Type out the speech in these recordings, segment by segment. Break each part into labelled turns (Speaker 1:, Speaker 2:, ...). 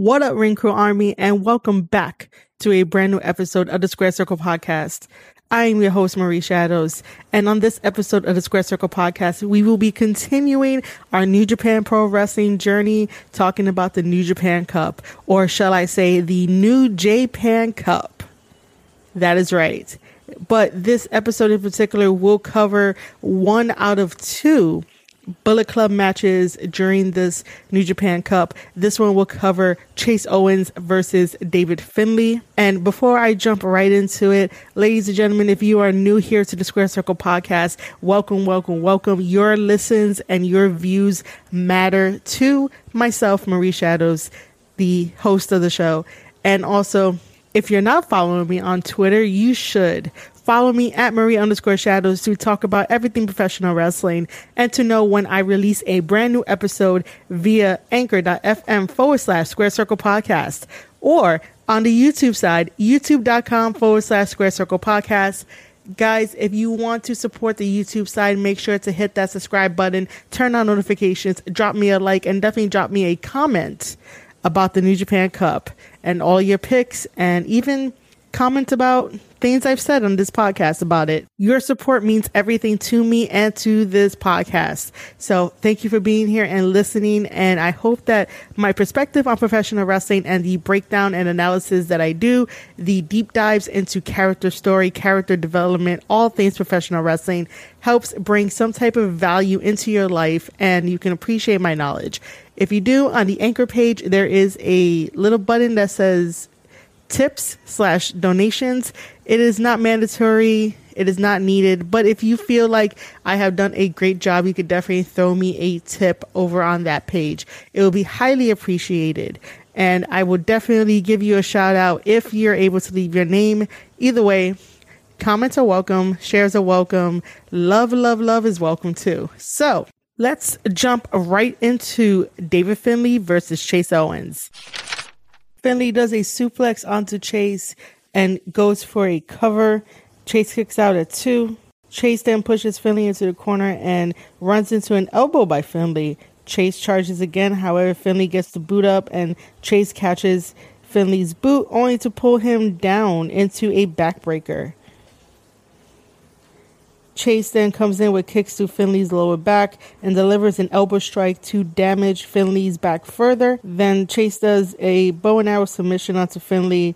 Speaker 1: What up, Ring Crew Army, and welcome back to a brand new episode of the Square Circle Podcast. I am your host, Marie Shadows, and on this episode of the Square Circle Podcast, we will be continuing our New Japan Pro Wrestling journey, talking about the New Japan Cup, or shall I say, the New Japan Cup. That is right. But this episode in particular will cover one out of two Bullet Club matches during this New Japan Cup. This one will cover Chase Owens versus David Finlay. And before I jump right into it, ladies and gentlemen, if you are new here to the Square Circle podcast, welcome, welcome, welcome. Your listens and your views matter to myself, Marie Shadows, the host of the show. And also, if you're not following me on Twitter, you should. Follow me at Marie underscore shadows to talk about everything professional wrestling and to know when I release a brand new episode via anchor.fm forward slash square circle podcast or on the YouTube side, youtube.com forward slash square circle podcast. Guys, if you want to support the YouTube side, make sure to hit that subscribe button, turn on notifications, drop me a like, and definitely drop me a comment about the New Japan Cup and all your picks and even comment about things I've said on this podcast about it. Your support means everything to me and to this podcast. So thank you for being here and listening. And I hope that my perspective on professional wrestling and the breakdown and analysis that I do, the deep dives into character story, character development, all things professional wrestling helps bring some type of value into your life and you can appreciate my knowledge. If you do, on the anchor page, there is a little button that says tips slash donations. It is not mandatory. It is not needed. But if you feel like I have done a great job, you could definitely throw me a tip over on that page. It will be highly appreciated. And I will definitely give you a shout out if you're able to leave your name. Either way, comments are welcome, shares are welcome, love, love, love is welcome too. So let's jump right into David Finlay versus Chase Owens. Finlay does a suplex onto Chase and goes for a cover. Chase kicks out at two. Chase then pushes Finlay into the corner and runs into an elbow by Finlay. Chase charges again, however, Finlay gets the boot up and Chase catches Finlay's boot only to pull him down into a backbreaker. Chase then comes in with kicks to Finlay's lower back and delivers an elbow strike to damage Finlay's back further. Then Chase does a bow and arrow submission onto Finlay.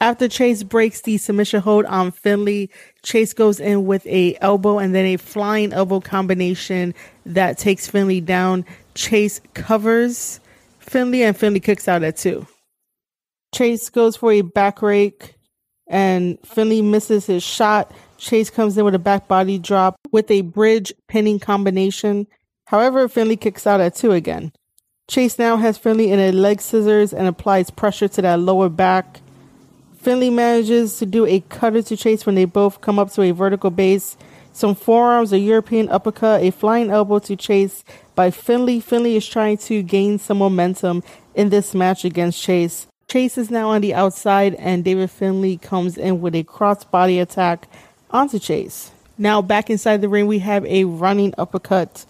Speaker 1: After Chase breaks the submission hold on Finlay, Chase goes in with a elbow and then a flying elbow combination that takes Finlay down. Chase covers Finlay and Finlay kicks out at two. Chase goes for a back rake and Finlay misses his shot. Chase comes in with a back body drop with a bridge pinning combination. However, Finlay kicks out at two again. Chase now has Finlay in a leg scissors and applies pressure to that lower back. Finlay manages to do a cutter to Chase when they both come up to a vertical base. Some forearms, a European uppercut, a flying elbow to Chase by Finlay. Finlay is trying to gain some momentum in this match against Chase. Chase is now on the outside, and David Finlay comes in with a cross-body attack onto Chase. Now back inside the ring, we have a running uppercut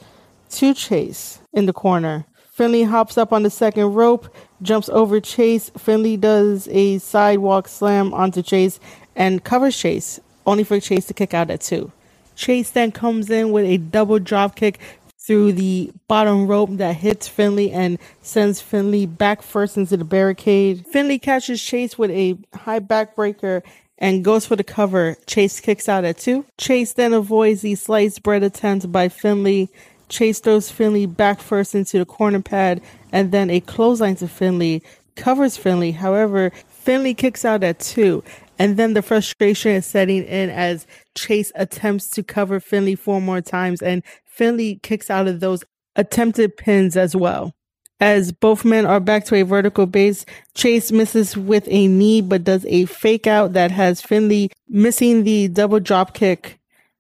Speaker 1: to Chase in the corner. Finlay hops up on the second rope, jumps over Chase. Finlay does a sidewalk slam onto Chase and covers Chase, only for Chase to kick out at two. Chase then comes in with a double drop kick through the bottom rope that hits Finlay and sends Finlay back first into the barricade. Finlay catches Chase with a high backbreaker and goes for the cover. Chase kicks out at two. Chase then avoids the sliced bread attempt by Finlay. Chase throws Finlay back first into the corner pad and then a clothesline to Finlay. covers Finlay. However, Finlay kicks out at two. And then the frustration is setting in as Chase attempts to cover Finlay four more times and Finlay kicks out of those attempted pins as well. As both men are back to a vertical base, Chase misses with a knee but does a fake out that has Finlay missing the double drop kick.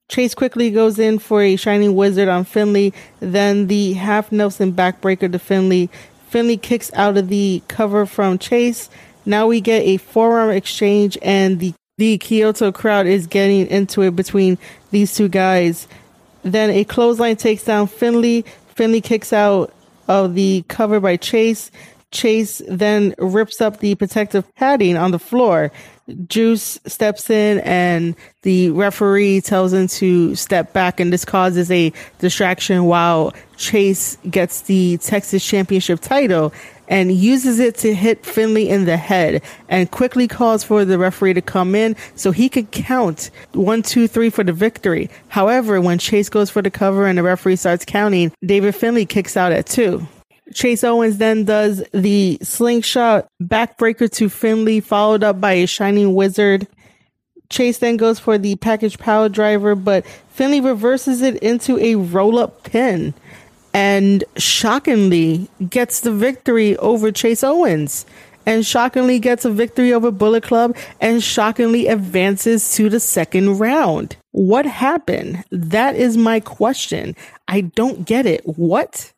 Speaker 1: Chase quickly goes in for a shining wizard on Finlay, then the half Nelson backbreaker to Finlay. Finlay kicks out of the cover from Chase. Now we get a forearm exchange and the the Kyoto crowd is getting into it between these two guys. Then a clothesline takes down Finlay. Finlay kicks out of the cover by Chase. Chase then rips up the protective padding on the floor. Juice steps in and the referee tells him to step back and this causes a distraction while Chase gets the Texas championship title and uses it to hit Finlay in the head and quickly calls for the referee to come in so he could count one, two, three for the victory. However, when Chase goes for the cover and the referee starts counting, David Finlay kicks out at two. Chase Owens then does the slingshot backbreaker to Finlay, followed up by a shining wizard. Chase then goes for the package piledriver, but Finlay reverses it into a roll up pin and shockingly gets the victory over Chase Owens and shockingly gets a victory over Bullet Club and shockingly advances to the second round. What happened? That is my question. I don't get it. What?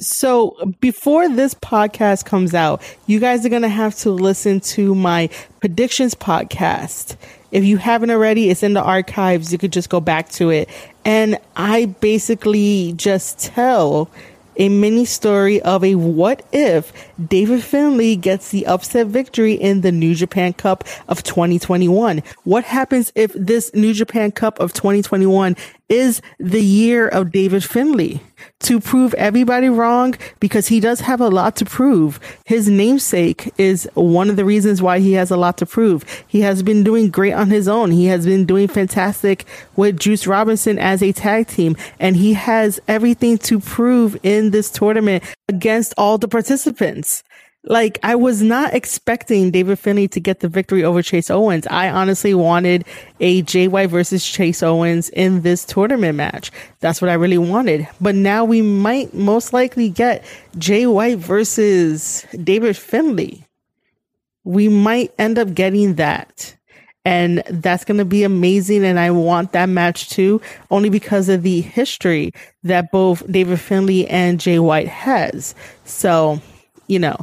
Speaker 1: So before this podcast comes out, you guys are going to have to listen to my predictions podcast. If you haven't already, it's in the archives. You could just go back to it. And I basically just tell a mini story of a what if David Finlay gets the upset victory in the New Japan Cup of 2021. What happens if this New Japan Cup of 2021 is the year of David Finlay to prove everybody wrong because he does have a lot to prove. His namesake is one of the reasons why he has a lot to prove. He has been doing great on his own. He has been doing fantastic with Juice Robinson as a tag team, and he has everything to prove in this tournament against all the participants. Like I was not expecting David Finlay to get the victory over Chase Owens. I honestly wanted a White versus Chase Owens in this tournament match. That's what I really wanted. But now we might most likely get White versus David Finlay. We might end up getting that. And that's going to be amazing. And I want that match too, only because of the history that both David Finlay and Jay White has. So, you know,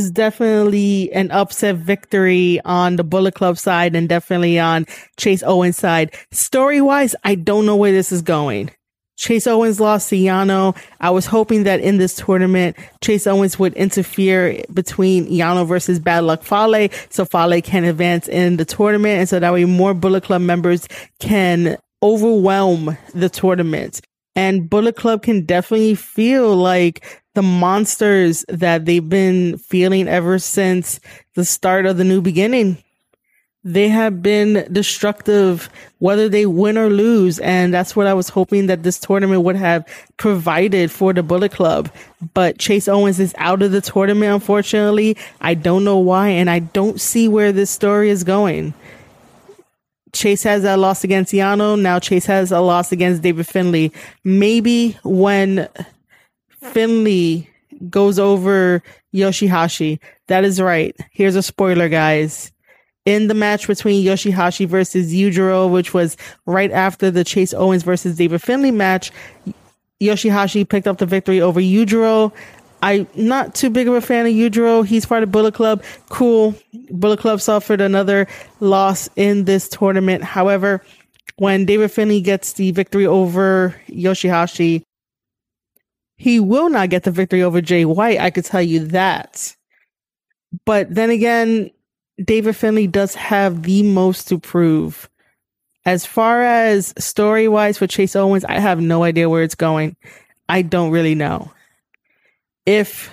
Speaker 1: is definitely an upset victory on the Bullet Club side and definitely on Chase Owens side. Story wise, I don't know where this is going. Chase Owens lost to Yano. I was hoping that in this tournament, Chase Owens would interfere between Yano versus Bad Luck Fale so Fale can advance in the tournament and so that way more Bullet Club members can overwhelm the tournament. And Bullet Club can definitely feel like the monsters that they've been feeling ever since the start of the new beginning. They have been destructive, whether they win or lose. And that's what I was hoping that this tournament would have provided for the Bullet Club. But Chase Owens is out of the tournament, unfortunately. I don't know why, and I don't see where this story is going. Chase has a loss against Yano. Now Chase has a loss against David Finlay. Maybe when Finlay goes over Yoshihashi. That is right. Here's a spoiler, guys. In the match between Yoshihashi versus Yujiro, which was right after the Chase Owens versus David Finlay match, Yoshihashi picked up the victory over Yujiro. I'm not too big of a fan of Yujiro. He's part of Bullet Club. Cool. Bullet Club suffered another loss in this tournament. However, when David Finlay gets the victory over Yoshihashi, he will not get the victory over Jay White. I could tell you that. But then again, David Finlay does have the most to prove. As far as story wise for Chase Owens, I have no idea where it's going. I don't really know. If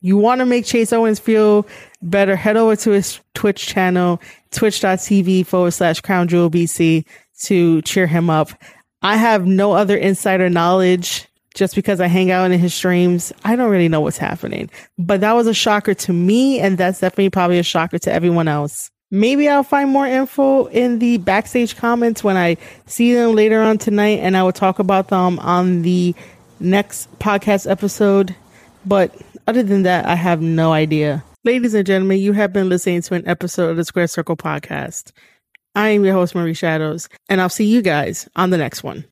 Speaker 1: you want to make Chase Owens feel better, head over to his Twitch channel, twitch.tv forward slash crown jewel BC to cheer him up. I have no other insider knowledge just because I hang out in his streams. I don't really know what's happening, but that was a shocker to me. And that's definitely probably a shocker to everyone else. Maybe I'll find more info in the backstage comments when I see them later on tonight and I will talk about them on the next podcast episode. But other than that, I have no idea. Ladies and gentlemen, you have been listening to an episode of the Square Circle podcast. I am your host, Marie Shadows, and I'll see you guys on the next one.